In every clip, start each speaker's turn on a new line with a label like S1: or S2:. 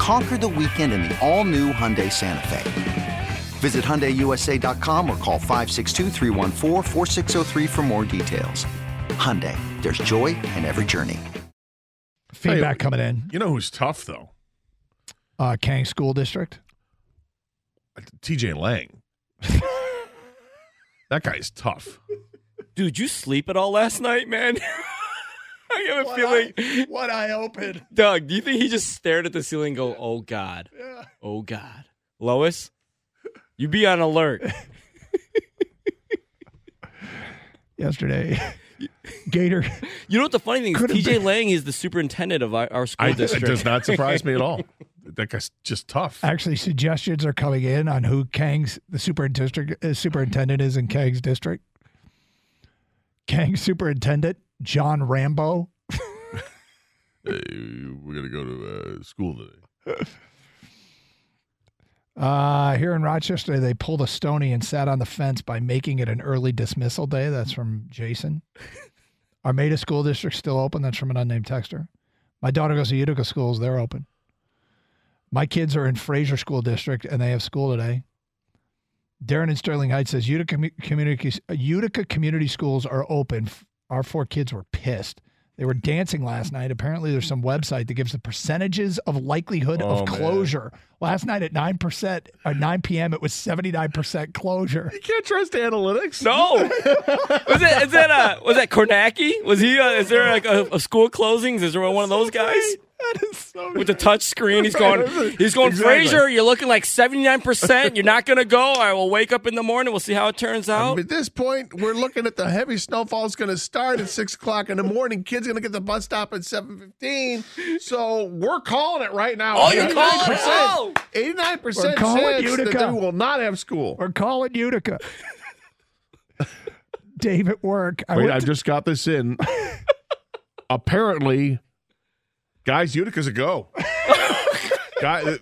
S1: Conquer the weekend in the all new Hyundai Santa Fe. Visit HyundaiUSA.com or call 562 for more details. Hyundai, there's joy in every journey.
S2: Feedback coming in.
S3: You know who's tough though?
S2: Uh, Kang School District.
S3: TJ Lang. that guy's tough.
S4: Dude, you sleep at all last night, man? I have a
S2: What
S4: feeling.
S2: I, what I opened.
S4: Doug, do you think he just stared at the ceiling and go, oh God. Oh God. Lois, you be on alert.
S2: Yesterday, Gator.
S4: You know what the funny thing is?
S2: Could've
S4: TJ
S2: been-
S4: Lang is the superintendent of our, our school
S3: I, it does not surprise me at all. That guy's just tough.
S2: Actually, suggestions are coming in on who Kang's the superintendent uh, superintendent is in Kang's district. Kang's superintendent John Rambo.
S3: Hey, we're gonna go to uh, school today.
S2: Uh, here in Rochester, they pulled a stony and sat on the fence by making it an early dismissal day. That's from Jason. Armada School District still open. That's from an unnamed texter. My daughter goes to Utica schools. They're open. My kids are in Fraser School District and they have school today. Darren in Sterling Heights says Utica community Utica community schools are open. Our four kids were pissed. They were dancing last night. Apparently, there's some website that gives the percentages of likelihood
S3: Oh,
S2: of
S3: man.
S2: closure. Last night at nine percent or nine p.m., it was seventy nine percent closure.
S3: You can't trust analytics.
S4: no. was it is that uh was that Kornacki? Was he uh, is there like a, a school closings? Is there one of those guys?
S2: That is so
S4: With the touch screen, he's going. He's going.
S3: Exactly.
S4: Fraser, you're looking like seventy nine percent. You're not gonna go. I will wake up in the morning. We'll see how it turns out.
S3: At this point, we're looking at the heavy snowfall is going to start at six o'clock in the morning. Kids going to get the bus stop at seven fifteen. So we're calling it right now.
S4: Oh, you're calling it? Oh.
S3: Eighty-nine percent
S2: We're calling
S3: chance that
S2: Utica.
S3: they will not have school.
S2: We're calling Utica. Dave at work. I
S3: Wait,
S2: went
S3: I
S2: to-
S3: just got this in. Apparently, guys, Utica's a go. Guy, uh,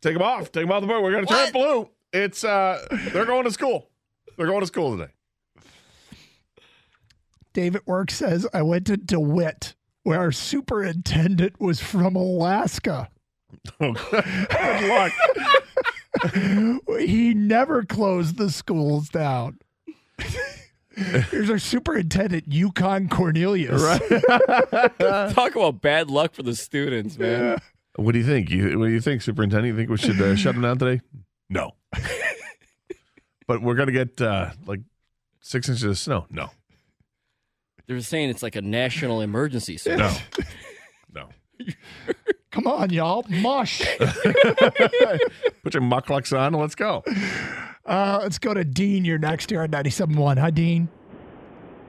S3: take them off. Take them off the board. We're going to turn it blue. It's uh, they're going to school. They're going to school today.
S2: David at work says I went to DeWitt, where our superintendent was from Alaska.
S3: Oh, good luck.
S2: He never closed the schools down. Here's our superintendent, Yukon Cornelius.
S4: Talk about bad luck for the students, man.
S3: What do you think? You, what do you think, Superintendent? You think we should uh, shut them down today? No. but we're going to get uh, like six inches of snow. No.
S4: They're saying it's like a national emergency. So
S3: No. No.
S2: Come on, y'all. Mush.
S3: Put your mukluks on and let's go.
S2: Uh, let's go to Dean. You're next here on 97.1. Hi, Dean.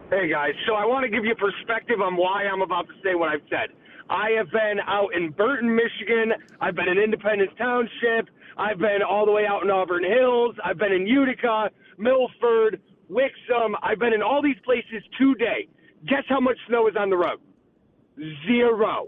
S5: Hey guys, so I want to give you perspective on why I'm about to say what I've said. I have been out in Burton, Michigan. I've been in Independence Township. I've been all the way out in Auburn Hills. I've been in Utica, Milford, Wixom. I've been in all these places today. Guess how much snow is on the road? Zero.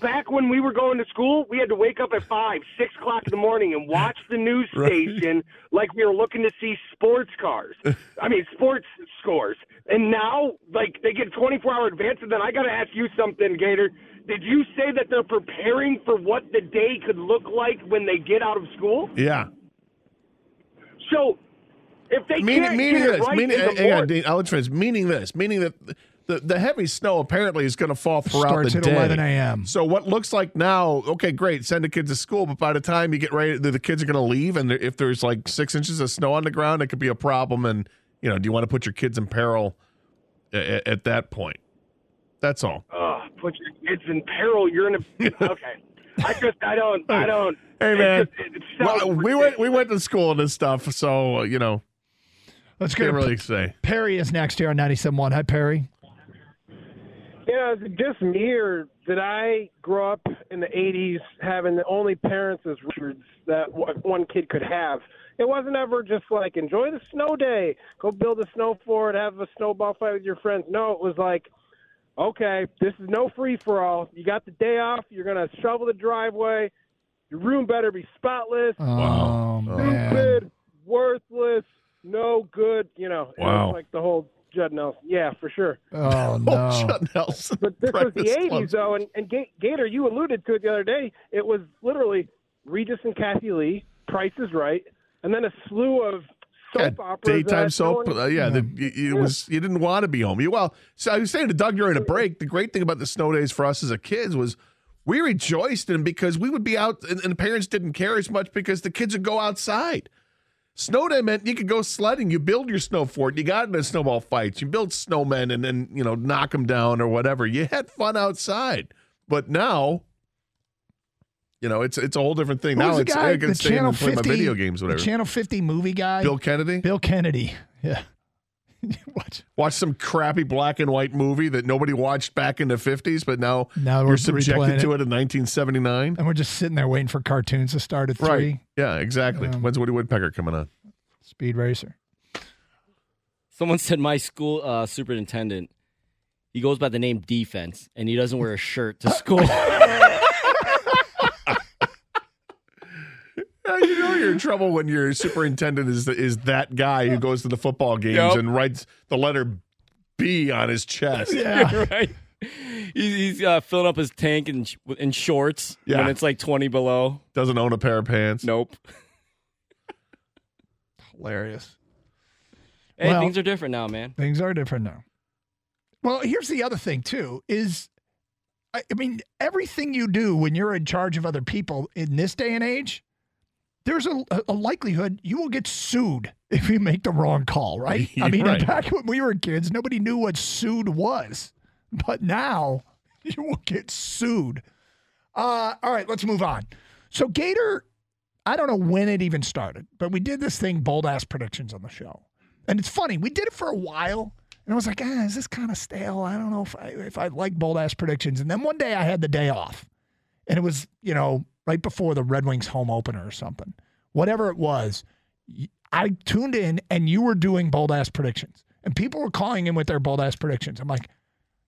S5: Back when we were going to school, we had to wake up at five, six o'clock in the morning and watch the news station like we were looking to see sports cars. I mean, sports scores. And now, like, they get 24 hour advance. And then I got to ask you something, Gator. Did you say that they're preparing for what the day could look like when they get out of school?
S3: Yeah.
S5: So, if they
S3: Meaning,
S5: can't
S3: meaning
S5: get it right
S3: meaning,
S5: in
S3: hang on, Dean. I'll. Meaning this. Meaning that the, the heavy snow apparently is going to fall throughout
S2: Starts
S3: the
S2: at
S3: day.
S2: 11 a.m..
S3: So what looks like now, okay, great, send the kids to school, but by the time you get ready, the, the kids are going to leave, and there- if there's like six inches of snow on the ground, it could be a problem. And you know, do you want to put your kids in peril at, at that point. That's all.
S5: Oh, put your kids in peril. You're in a okay. I just I don't I don't.
S3: Hey
S5: it
S3: man,
S5: just- it
S3: well, we went we went to school and this stuff, so uh, you know
S2: Let's go.
S3: can't
S2: to
S3: really say.
S2: Perry is next here on 97.1. Hi, Perry.
S6: Yeah, is it just me or did I grow up in the 80s having the only parents as records that one kid could have? It wasn't ever just like enjoy the snow day, go build a snow fort, have a snowball fight with your friends. No, it was like, okay, this is no free for all. You got the day off. You're gonna shovel the driveway. Your room better be spotless.
S2: Oh, man.
S6: Stupid, worthless, no good. You know, it
S3: Wow.
S6: was like the whole Judd Nelson. Yeah, for sure.
S2: Oh,
S3: Oh,
S2: no.
S3: Judd Nelson.
S6: But this was the 80s,
S3: Club.
S6: though, and, and Gator, you alluded to it the other day. It was literally Regis and Kathie Lee, Price is Right, and then a slew of soap
S3: Yeah,
S6: operas.
S3: daytime soap. uh, yeah, the, it, it was. You didn't want to be home. You well. So I was saying to Doug during a break. The great thing about the snow days for us as a kids was we rejoiced in because we would be out, and, and the parents didn't care as much because the kids would go outside. Snow day meant you could go sledding. You build your snow fort. You got into snowball fights. You build snowmen and then you know knock them down or whatever. You had fun outside. But now, you know, it's it's a whole different thing.
S2: Who
S3: now it's
S2: guy?
S3: I can
S2: the
S3: stay in
S2: Channel
S3: and play
S2: 50,
S3: my video games,
S2: the
S3: whatever.
S2: Channel 50 movie guy.
S3: Bill Kennedy.
S2: Bill Kennedy. Yeah. what?
S3: watch some crappy black and white movie that nobody watched back in the 50s, but now,
S2: Now we're
S3: you're subjected to
S2: it.
S3: it in 1979.
S2: And we're just sitting there waiting for cartoons to start at
S3: Right.
S2: three.
S3: Yeah, exactly.
S2: Um,
S3: When's Woody Woodpecker coming on?
S2: Speed Racer.
S4: Someone said my school uh, superintendent. He goes by the name Defense, and he doesn't wear a shirt to school.
S3: you know you're in trouble when your superintendent is is that guy who goes to the football games
S4: Yep.
S3: and writes the letter B on his chest.
S2: Yeah.
S4: right? He's, he's uh, filling up his tank in, in shorts when it's like 20 below.
S3: Doesn't own a pair of pants.
S4: Nope.
S2: Hilarious.
S4: Hey,
S2: Well-
S4: things are different now, man.
S2: Things are different now. Well, here's the other thing too: is I, I mean, everything you do when you're in charge of other people in this day and age, there's a, a likelihood you will get sued if you make the wrong call, right? I mean,
S3: Right.
S2: back when we were kids, nobody knew what sued was, but now you will get sued. Uh, all right, let's move on. So Gator, I don't know when it even started, but we did this thing, bold ass predictions on the show. And it's funny, we did it for a while, and I was like, ah, is this kind of stale? I don't know if I if I like bold ass predictions. And then one day I had the day off, and it was you know right before the Red Wings home opener or something, whatever it was. I tuned in, and you were doing bold ass predictions, and people were calling in with their bold ass predictions. I'm like,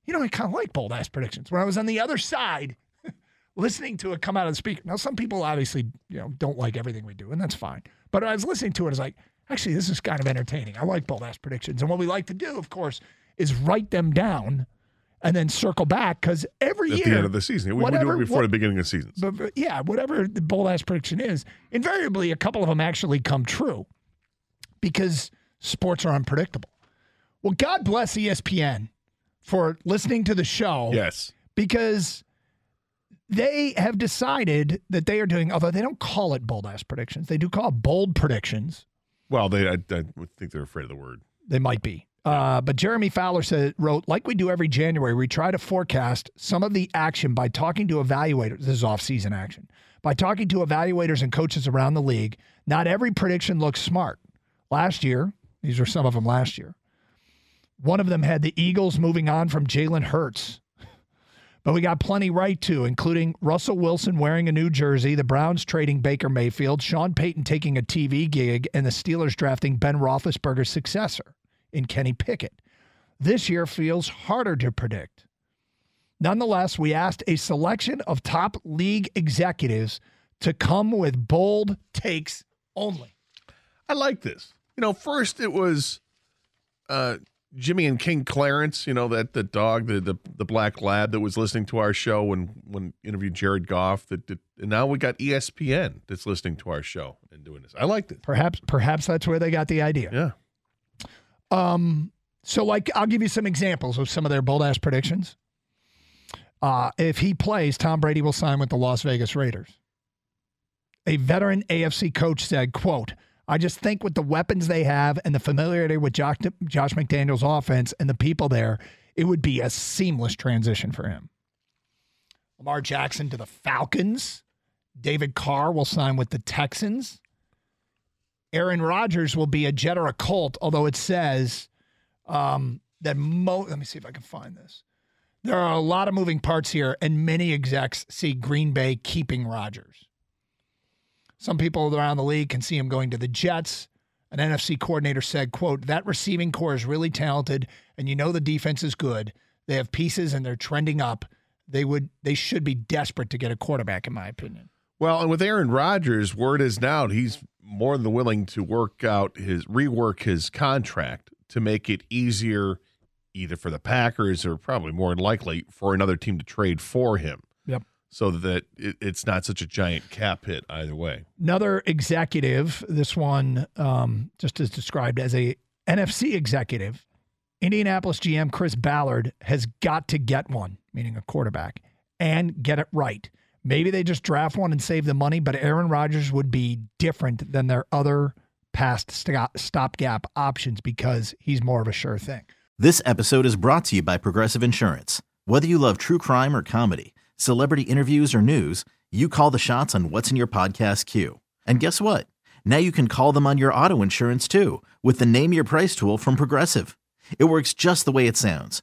S2: you know, I kind of like bold ass predictions. When I was on the other side, listening to it come out of the speaker. Now, some people obviously, you know, don't like everything we do, and that's fine. But I was listening to it, I was like, actually, this is kind of entertaining. I like bold ass predictions. And what we like to do, of course, is write them down and then circle back because every
S3: At
S2: year,
S3: the end of the season. We, we do it before
S2: what-
S3: the beginning of seasons.
S2: but, but yeah, whatever the bold ass prediction is, invariably a couple of them actually come true because sports are unpredictable. Well, God bless ESPN for listening to the show
S3: yes.
S2: because they have decided that they are doing, although they don't call it bold ass predictions, they do call it bold predictions.
S3: Well, they I, I think they're afraid of the word.
S2: They might be. Uh, but Jeremy Fowler said, wrote, like we do every January, we try to forecast some of the action by talking to evaluators. This is off-season action. By talking to evaluators and coaches around the league, not every prediction looks smart. Last year, these were some of them last year. One of them had the Eagles moving on from Jalen Hurts. But we got plenty right too, including Russell Wilson wearing a new jersey, the Browns trading Baker Mayfield, Sean Payton taking a TV gig, and the Steelers drafting Ben Roethlisberger's successor in Kenny Pickett. This year feels harder to predict. Nonetheless, we asked a selection of top league executives to come with bold takes only.
S3: I like this. You know, first it was uh, Jimmy and King Clarence. You know that the dog, the, the the black lab that was listening to our show when when interviewed Jared Goff. That, that and now we got ESPN that's listening to our show and doing this. I like this.
S2: Perhaps, perhaps that's where they got the idea.
S3: Yeah.
S2: Um, so like I'll give you some examples of some of their bold ass predictions. Uh, if he plays, Tom Brady will sign with the Las Vegas Raiders. A veteran AFC coach said, quote, I just think with the weapons they have and the familiarity with Josh, Josh McDaniels' offense and the people there, it would be a seamless transition for him. Lamar Jackson to the Falcons. David Carr will sign with the Texans. Aaron Rodgers will be a Jet or a Colt, although it says um, that mo. Let me see if I can find this. There are a lot of moving parts here, and many execs see Green Bay keeping Rodgers. Some people around the league can see him going to the Jets. An NFC coordinator said, quote, that receiving corps is really talented, and you know the defense is good. They have pieces and they're trending up. They would they should be desperate to get a quarterback, in my opinion.
S3: Well, and with Aaron Rodgers, word is now he's more than willing to work out his rework his contract to make it easier either for the Packers or probably more likely for another team to trade for him.
S2: Yep.
S3: So that it, it's not such a giant cap hit either way.
S2: Another executive, this one um, just is described as a NFC executive. Indianapolis GM Chris Ballard has got to get one, meaning a quarterback, and get it right. Maybe they just draft one and save the money, but Aaron Rodgers would be different than their other past stopgap options because he's more of a sure thing.
S7: This episode is brought to you by Progressive Insurance. Whether you love true crime or comedy, celebrity interviews or news, you call the shots on what's in your podcast queue. And guess what? Now you can call them on your auto insurance too with the Name Your Price tool from Progressive. It works just the way it sounds.